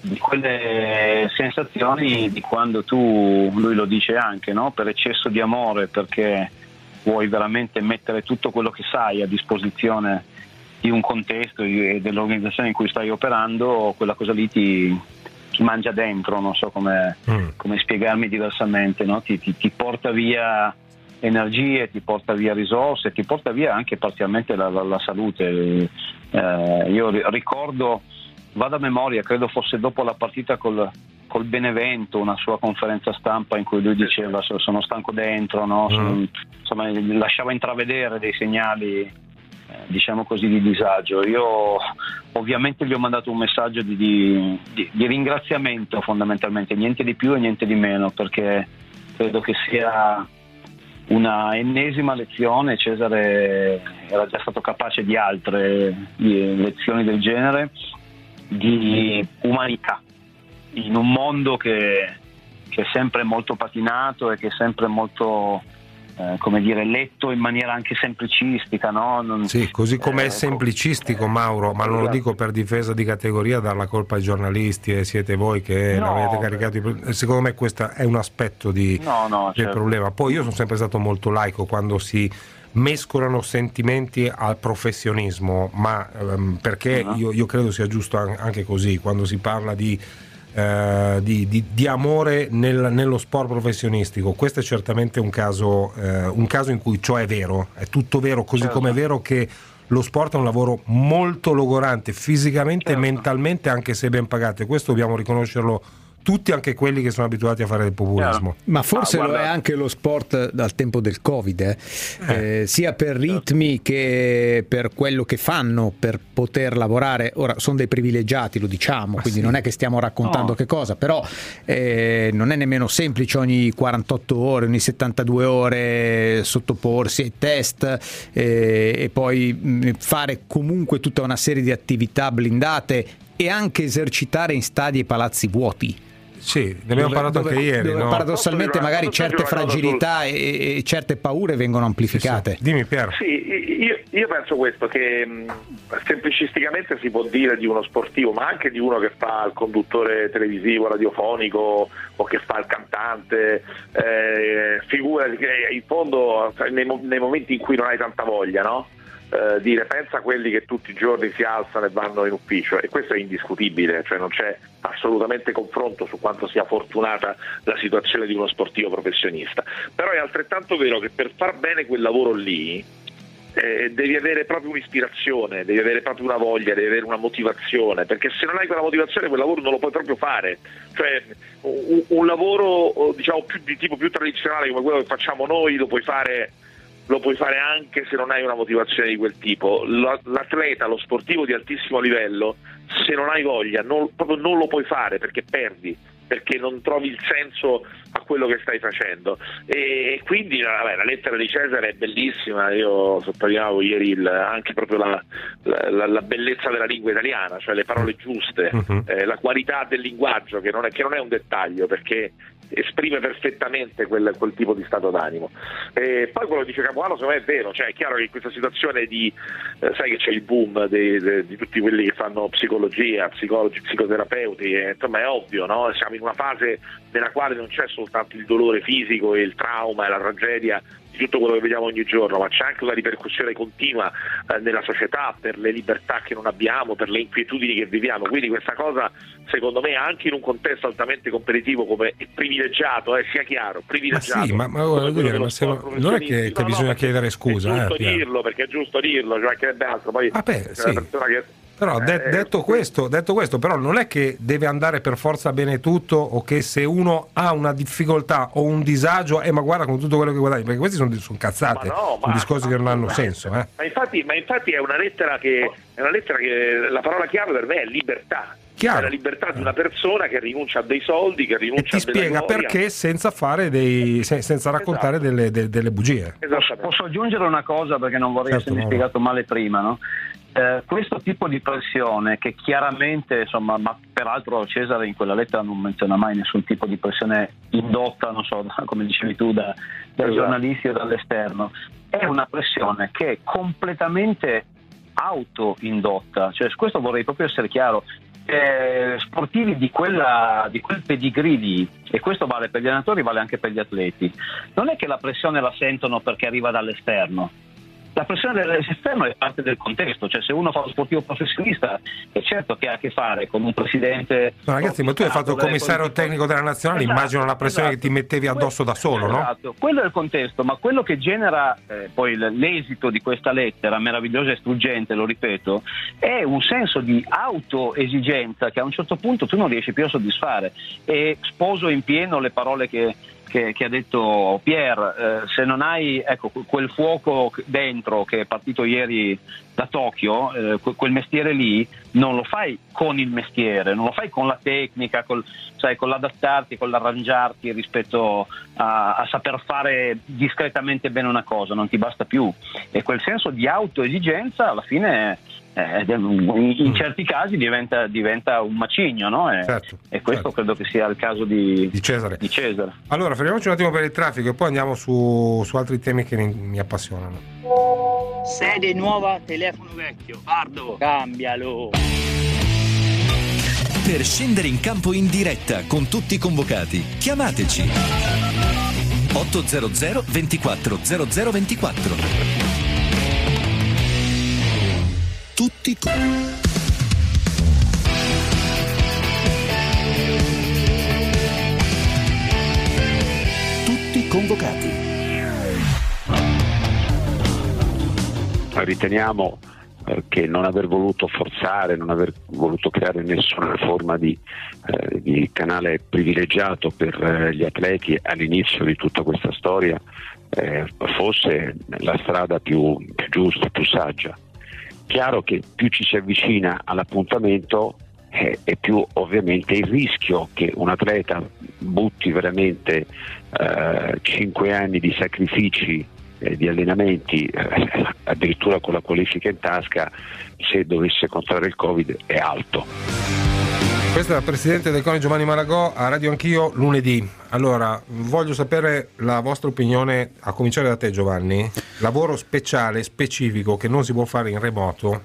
di quelle sensazioni di quando tu, lui lo dice anche, no? per eccesso di amore, perché vuoi veramente mettere tutto quello che sai a disposizione di un contesto e dell'organizzazione in cui stai operando, quella cosa lì ti, ti mangia dentro, non so come, come spiegarmi diversamente, no? ti, ti- ti porta via energie, ti porta via risorse, ti porta via anche parzialmente la, la- la salute. Eh, io ri- ricordo, vado a memoria, credo fosse dopo la partita col, col Benevento, una sua conferenza stampa in cui lui diceva "So- sono stanco dentro, no? Sono- insomma lasciava intravedere dei segnali eh, diciamo così di disagio. Io ovviamente gli ho mandato un messaggio di, di- di- ringraziamento fondamentalmente, niente di più e niente di meno, perché credo che sia una ennesima lezione, Cesare era già stato capace di altre lezioni del genere, di umanità, in un mondo che, che è sempre molto patinato e che è sempre molto, eh, come dire, letto in maniera anche semplicistica, no? Non- Sì, così come eh, è semplicistico Mauro, ma non lo esatto. dico per difesa di categoria, dar la colpa ai giornalisti e siete voi che No, l'avete caricato. Secondo me questo è un aspetto di- No, del certo. problema. Poi io sono sempre stato molto laico quando si mescolano sentimenti al professionismo, ma ehm, perché Ah. io, io credo sia giusto an- anche così, quando si parla di, eh, di- di- di amore nel- nello sport professionistico. Questo è certamente un caso, eh, un caso in cui ciò è vero, è tutto vero, così Certo. come è vero che lo sport è un lavoro molto logorante fisicamente Certo. e mentalmente, anche se ben pagato, e questo dobbiamo riconoscerlo tutti anche quelli che sono abituati a fare del populismo. Ma forse Ah, lo è anche lo sport dal tempo del Covid, eh. Eh, sia per ritmi che per quello che fanno per poter lavorare. Ora sono dei privilegiati, lo diciamo, quindi non è che stiamo raccontando No. che cosa, però eh, non è nemmeno semplice ogni 48 ore, ogni 72 ore sottoporsi ai test eh, e poi mh, fare comunque tutta una serie di attività blindate e anche esercitare in stadi e palazzi vuoti. Sì, ne abbiamo parlato anche ieri. dove no? paradossalmente magari certe fragilità e, e certe paure vengono amplificate. Dimmi Pier. Sì, io, io penso questo, che mh, semplicisticamente si può dire di uno sportivo, ma anche di uno che fa il conduttore televisivo, radiofonico o che fa il cantante, eh, figura che in fondo cioè, nei, nei momenti in cui non hai tanta voglia, no? Eh, dire pensa a quelli che tutti i giorni si alzano e vanno in ufficio e questo è indiscutibile, cioè non c'è assolutamente confronto su quanto sia fortunata la situazione di uno sportivo professionista, però è altrettanto vero che per far bene quel lavoro lì eh, devi avere proprio un'ispirazione, devi avere proprio una voglia, devi avere una motivazione, perché se non hai quella motivazione quel lavoro non lo puoi proprio fare. Cioè, un, un lavoro diciamo, più, di tipo più tradizionale come quello che facciamo noi lo puoi fare lo puoi fare anche se non hai una motivazione di quel tipo. La- L'atleta, lo sportivo di altissimo livello, se non hai voglia, non, proprio non lo puoi fare perché perdi, perché non trovi il senso a quello che stai facendo. E quindi vabbè, la lettera di Cesare è bellissima, io sottolineavo ieri il- anche proprio la, la- la- bellezza della lingua italiana, cioè le parole giuste, Mhm. eh, la qualità del linguaggio, che non è, che non è un dettaglio, perché esprime perfettamente quel, quel tipo di stato d'animo. E poi quello che dice Capuano secondo me è vero, cioè è chiaro che in questa situazione di, eh, sai che c'è il boom dei- de- di tutti quelli che fanno psicologia, psicologi, psicoterapeuti, e, insomma è ovvio, no? siamo in una fase nella quale non c'è soltanto il dolore fisico e il trauma e la tragedia di tutto quello che vediamo ogni giorno, ma c'è anche una ripercussione continua eh, nella società per le libertà che non abbiamo, per le inquietudini che viviamo. Quindi questa cosa, secondo me, anche in un contesto altamente competitivo come è privilegiato, eh, sia chiaro, Ma privilegiato. sì, ma, ma voglio dire, ma se- non è che, che No, no, bisogna perché chiedere È scusa. giusto eh, dirlo, perché è giusto dirlo, cioè che altro. Poi Ah, beh, c'è sì. persona che Però de- Eh, detto, questo, detto questo, però non è che deve andare per forza bene tutto o che se uno ha una difficoltà o un disagio, eh, ma guarda con tutto quello che guadagni, perché questi sono, sono cazzate, Ma no, sono ma- discorsi che non hanno senso. Eh. Ma infatti, ma infatti è una lettera che è una lettera che la parola chiave per me è libertà. Chiaro. È la libertà di una persona che rinuncia a dei soldi, che rinuncia Ti a della spiega gloria. perché senza fare dei, se- senza raccontare Esatto. delle, de- delle bugie. Posso, posso aggiungere una cosa perché non vorrei Certo, essermi Mauro. spiegato male prima, no? Eh, questo tipo di pressione che chiaramente, insomma, ma peraltro Cesare in quella lettera non menziona mai nessun tipo di pressione indotta, non so, come dicevi tu, da- dai Esatto. giornalisti o dall'esterno, è una pressione che è completamente auto-indotta, cioè su questo vorrei proprio essere chiaro. Eh, sportivi di, quella, di quel pedigree lì, e questo vale per gli allenatori, vale anche per gli atleti, non è che la pressione la sentono perché arriva dall'esterno. La pressione dall'esterno è parte del contesto, cioè se uno fa lo sportivo professionista è certo che ha a che fare con un presidente. No, ragazzi, ma tu hai fatto il commissario tecnico della nazionale, Esatto, immagino la pressione esatto. che ti mettevi addosso da solo, no? Esatto, quello è il contesto, ma quello che genera eh, poi l'esito di questa lettera meravigliosa e struggente, lo ripeto, è un senso di autoesigenza che a un certo punto tu non riesci più a soddisfare. E sposo in pieno le parole che, che- che ha detto Pierre, eh, se non hai ecco, que- quel fuoco dentro che è partito ieri da Tokyo, eh, que- quel mestiere lì, non lo fai con il mestiere, non lo fai con la tecnica, col, sai, con l'adattarti, con l'arrangiarti rispetto a, a saper fare discretamente bene una cosa, non ti basta più. E quel senso di autoesigenza alla fine eh, in, in certi casi diventa, diventa un macigno, no? E, Certo, e questo credo che sia il caso di, Di Cesare. di Cesare. Allora, fermiamoci un attimo per il traffico e poi andiamo su, su altri temi che mi, mi appassionano. Sede nuova, telefono vecchio. Ardo, cambialo. Per scendere in campo in diretta con tutti i convocati, chiamateci 800 24 0024. Tutti con... Convocati. Riteniamo eh, che non aver voluto forzare, non aver voluto creare nessuna forma di, eh, di canale privilegiato per eh, gli atleti all'inizio di tutta questa storia eh, fosse la strada più, più giusta, più saggia. Chiaro che più ci si avvicina all'appuntamento eh, e più ovviamente il rischio che un atleta butti veramente eh, 5 anni di sacrifici eh, di allenamenti, eh, addirittura con la qualifica in tasca, se dovesse contrarre il Covid è alto. Questo è il presidente del CONI Giovanni Maragò a Radio Anch'io lunedì. Allora, voglio sapere la vostra opinione, a cominciare da te Giovanni. Lavoro speciale, specifico, che non si può fare in remoto,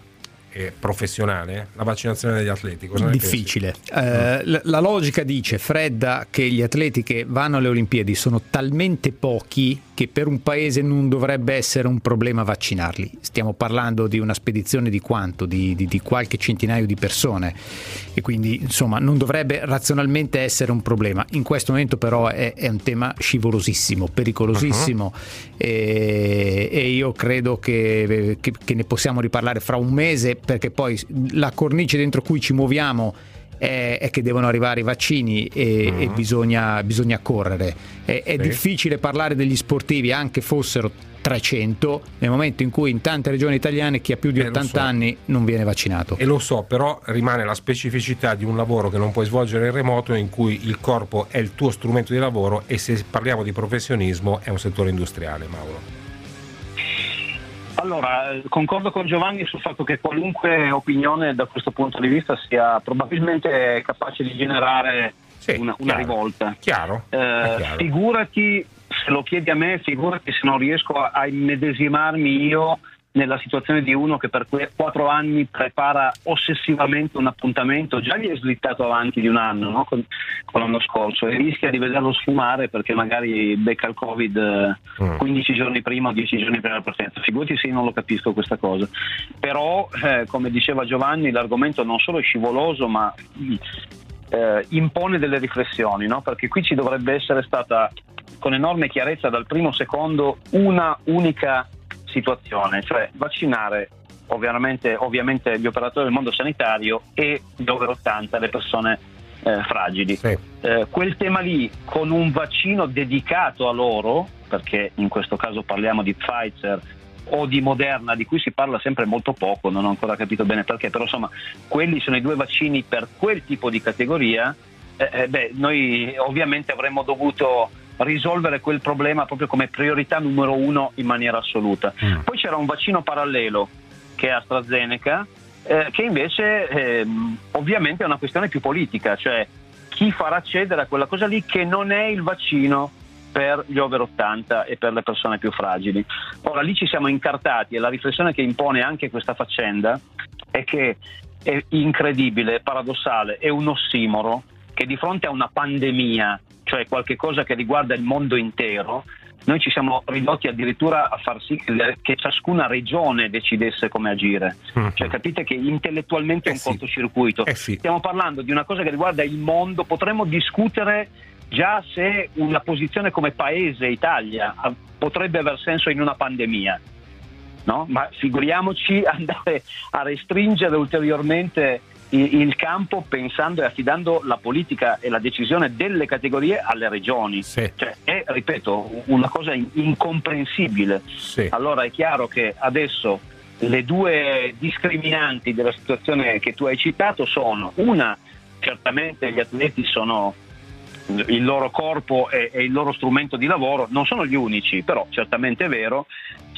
professionale, la vaccinazione degli atleti? Cosa Difficile. Eh, la logica dice, Fredda, che gli atleti che vanno alle Olimpiadi sono talmente pochi che per un paese non dovrebbe essere un problema vaccinarli. Stiamo parlando di una spedizione di quanto? Di, di, di qualche centinaio di persone e quindi insomma non dovrebbe razionalmente essere un problema. In questo momento però è, è un tema scivolosissimo, pericolosissimo uh-huh. e, e, io credo che, che, che ne possiamo riparlare fra un mese perché poi la cornice dentro cui ci muoviamo è, è che devono arrivare i vaccini e, uh-huh. e bisogna, bisogna, correre. È, è sì. difficile parlare degli sportivi, anche fossero 300, nel momento in cui in tante regioni italiane chi ha più di eh, 80 so. anni non viene vaccinato. E lo so, però rimane la specificità di un lavoro che non puoi svolgere in remoto in cui il corpo è il tuo strumento di lavoro e se parliamo di professionismo è un settore industriale, Mauro. Allora, concordo con Giovanni sul fatto che qualunque opinione da questo punto di vista sia probabilmente capace di generare sì, una, una chiaro, rivolta. Chiaro, eh, chiaro. Figurati, se lo chiedi a me, figurati se non riesco a, a immedesimarmi io nella situazione di uno che per quattro anni prepara ossessivamente un appuntamento, già gli è slittato avanti di un anno no? con, con, l'anno scorso e rischia di vederlo sfumare perché magari becca il Covid 15 mm. giorni prima o 10 giorni prima della partenza. Figurati se io non lo capisco questa cosa. Però, eh, come diceva Giovanni, l'argomento non solo è scivoloso, ma eh, impone delle riflessioni, no? perché qui ci dovrebbe essere stata con enorme chiarezza dal primo secondo una unica situazione, cioè vaccinare ovviamente, ovviamente gli operatori del mondo sanitario e gli over 80, le persone eh, fragili. Sì. Eh, quel tema lì con un vaccino dedicato a loro, perché in questo caso parliamo di Pfizer o di Moderna, di cui si parla sempre molto poco, non ho ancora capito bene perché, però insomma quelli sono i due vaccini per quel tipo di categoria, eh, eh beh, noi ovviamente avremmo dovuto risolvere quel problema proprio come priorità numero uno in maniera assoluta. Mm. Poi c'era un vaccino parallelo che è AstraZeneca, eh, che invece eh, ovviamente è una questione più politica, cioè chi farà accedere a quella cosa lì che non è il vaccino per gli over 80 e per le persone più fragili. Ora lì ci siamo incartati e la riflessione che impone anche questa faccenda è che è incredibile, paradossale, è un ossimoro che di fronte a una pandemia cioè qualcosa che riguarda il mondo intero, noi ci siamo ridotti addirittura a far sì che, ciascuna regione decidesse come agire. Mm-hmm. Cioè, capite che intellettualmente è un eh sì. cortocircuito. Eh sì. Stiamo parlando di una cosa che riguarda il mondo, potremmo discutere già se una posizione come paese Italia potrebbe aver senso in una pandemia. No? Ma figuriamoci andare a restringere ulteriormente il campo pensando e affidando la politica e la decisione delle categorie alle regioni. Sì. Cioè, è, ripeto, una cosa incomprensibile. Sì. Allora è chiaro che adesso le due discriminanti della situazione che tu hai citato sono una, certamente gli atleti sono il loro corpo e, e il loro strumento di lavoro, non sono gli unici, però certamente è vero,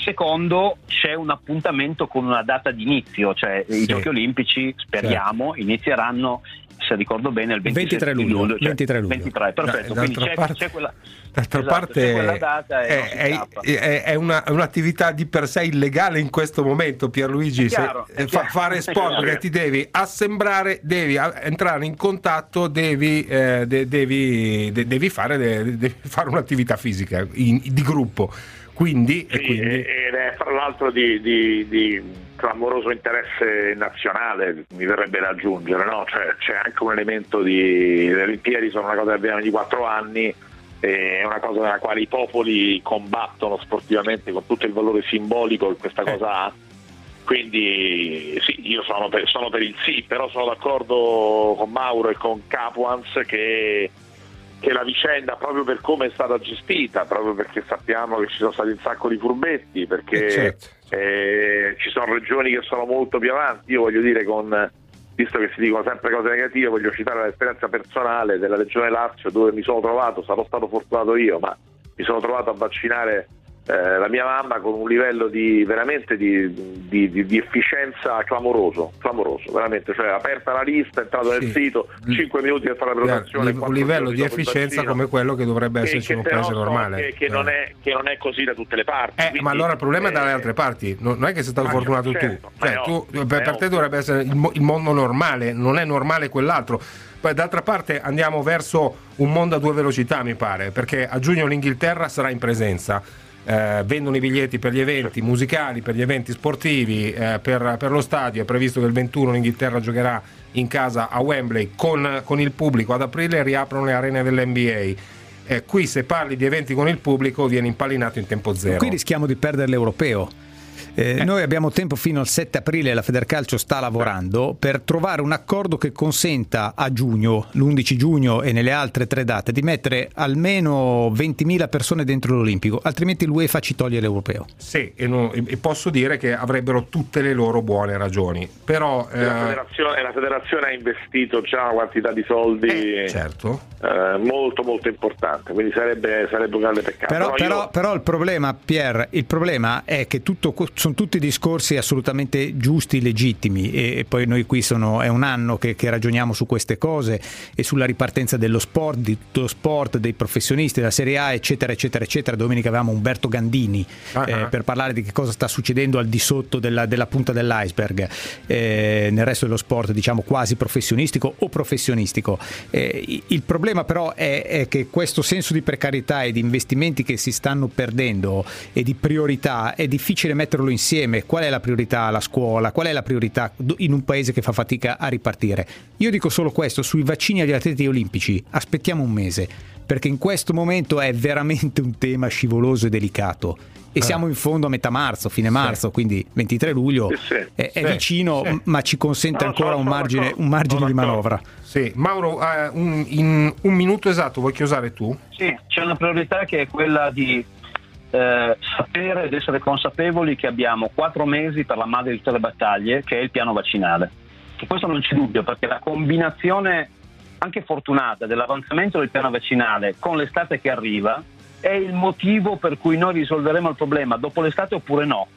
Secondo, c'è un appuntamento con una data di inizio, cioè sì. i Giochi Olimpici, speriamo, certo. inizieranno se ricordo bene, il 23 luglio. luglio, cioè 23 luglio. 23, perfetto. No, Quindi c'è, parte, c'è, quella, d'altra esatto, parte c'è quella data è, è, è, è una, un'attività di per sé illegale in questo momento, Pierluigi. Chiaro, se, fa, fare sport perché ti devi assembrare, devi entrare in contatto, devi, eh, de, devi, de, devi, fare, de, devi, fare, un'attività fisica in, di gruppo. Quindi, sì, quindi... ed è fra l'altro di, di, di, clamoroso interesse nazionale, mi verrebbe da aggiungere, no? cioè, c'è anche un elemento di... le Olimpiadi sono una cosa che avviene ogni quattro anni, è una cosa nella quale i popoli combattono sportivamente con tutto il valore simbolico che questa cosa ha Quindi sì, io sono per, sono per il sì, però sono d'accordo con Mauro e con Capuans che, che la vicenda, proprio per come è stata gestita, proprio perché sappiamo che ci sono stati un sacco di furbetti, perché Eh, certo. Eh, ci sono regioni che sono molto più avanti, io voglio dire con visto che si dicono sempre cose negative, voglio citare l'esperienza personale della regione Lazio dove mi sono trovato, sarò stato fortunato io, ma mi sono trovato a vaccinare eh, la mia mamma con un livello di veramente di, di- di- efficienza clamoroso, clamoroso, veramente, cioè aperta la lista, è entrato nel sito, 5 minuti per fare la prenotazione, un livello di efficienza come quello che dovrebbe esserci in un paese normale. Che, che non è, che non è così da tutte le parti. Eh, quindi- ma allora il problema è dalle altre parti, non è che sei stato fortunato certo, tu, ma cioè, è tu per, per te dovrebbe essere il, il mondo normale, non è normale quell'altro. Poi d'altra parte andiamo verso un mondo a due velocità, mi pare, perché a giugno l'Inghilterra sarà in presenza. Eh, vendono i biglietti per gli eventi musicali, per gli eventi sportivi, eh, per, per lo stadio. È previsto che il 21 l'Inghilterra giocherà in casa a Wembley con, con il pubblico. Ad aprile riaprono le arene dell'NBA. Eh, qui se parli di eventi con il pubblico viene impallinato in tempo zero. Qui rischiamo di perdere l'europeo. Eh, Noi abbiamo tempo fino al 7 aprile, la Federcalcio sta lavorando per trovare un accordo che consenta a giugno, l'11 giugno e nelle altre tre date, di mettere almeno 20.000 persone dentro l'Olimpico, altrimenti l'UEFA ci toglie l'europeo. Sì, e, no- e posso dire che avrebbero tutte le loro buone ragioni. Però E la, eh, federazione, la federazione ha investito già una quantità di soldi certo. eh, molto molto importante, quindi sarebbe, sarebbe un grande peccato. Però, però- io- però il problema, Pier, il problema è che tutto, sono tutti discorsi assolutamente giusti, legittimi e, e poi noi qui sono, è un anno che, che ragioniamo su queste cose e sulla ripartenza dello sport, di tutto lo sport, dei professionisti, della Serie A, eccetera, eccetera, eccetera. Domenica avevamo Umberto Gandini Ah, eh, ah. per parlare di che cosa sta succedendo al di sotto della, della punta dell'iceberg eh, nel resto dello sport, diciamo quasi professionistico o professionistico. Eh, il problema però è, è che questo senso di precarietà e di investimenti che si stanno perdendo e di priorità è difficile metterlo insieme. Qual è la priorità? La scuola? Qual è la priorità in un paese che fa fatica a ripartire? Io dico solo questo, sui vaccini agli atleti olimpici aspettiamo un mese, perché in questo momento è veramente un tema scivoloso e delicato. E Ah. siamo in fondo a metà marzo, fine marzo, quindi 23 luglio Sì, sì. è, è Sì, vicino, sì. ma ci consente No, ancora sono- un margine, un margine di manovra. Sì, Mauro, eh, un- in un minuto esatto, vuoi chiusare tu? Sì, c'è una priorità che è quella di eh, sapere ed essere consapevoli che abbiamo quattro mesi per la madre di tutte le battaglie, che è il piano vaccinale. Su questo non c'è dubbio, perché la combinazione anche fortunata dell'avanzamento del piano vaccinale con l'estate che arriva è il motivo per cui noi risolveremo il problema dopo l'estate oppure no.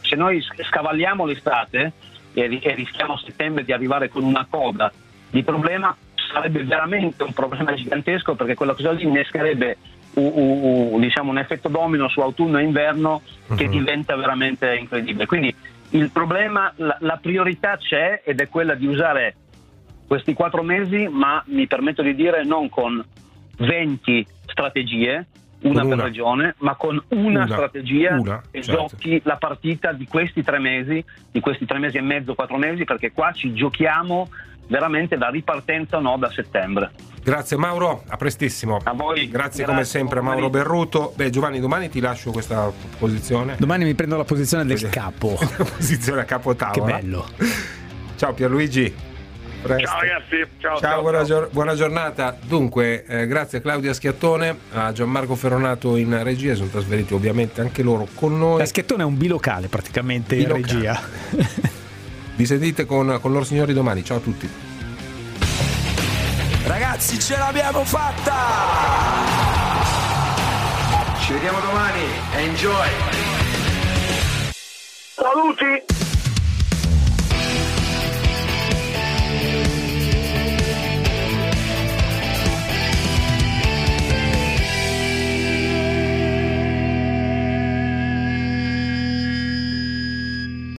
Se noi scavalliamo l'estate e, e rischiamo a settembre di arrivare con una coda di problema, sarebbe veramente un problema gigantesco perché quella cosa lì innescherebbe diciamo, un effetto domino su autunno e inverno che Mhm. diventa veramente incredibile. Quindi il problema, la, la priorità c'è ed è quella di usare questi quattro mesi, ma mi permetto di dire non con 20 strategie, una, Con per una. regione, ma con una, Una. strategia Una, e certo. giochi la partita di questi tre mesi, di questi tre mesi e mezzo, quattro mesi, perché qua ci giochiamo veramente la ripartenza o no da settembre. Grazie Mauro, a prestissimo. A voi. Grazie, Grazie, come sempre a Mauro. Berruto. Beh Giovanni, domani ti lascio questa posizione. Domani mi prendo la posizione del capo. posizione a capo Che tavola. bello. Ciao Pierluigi. Presto. Ciao ragazzi, ciao. Ciao, buona, gior- buona giornata. Dunque, eh, grazie a Claudia Schiattone, a Gianmarco Ferronato in regia, sono trasferiti ovviamente anche loro con noi. La Schiettone è un bilocale praticamente Bilocale. in regia. Vi sentite con, con loro signori domani. Ciao a tutti. Ragazzi, ce l'abbiamo fatta! Ci vediamo domani. Enjoy! Saluti!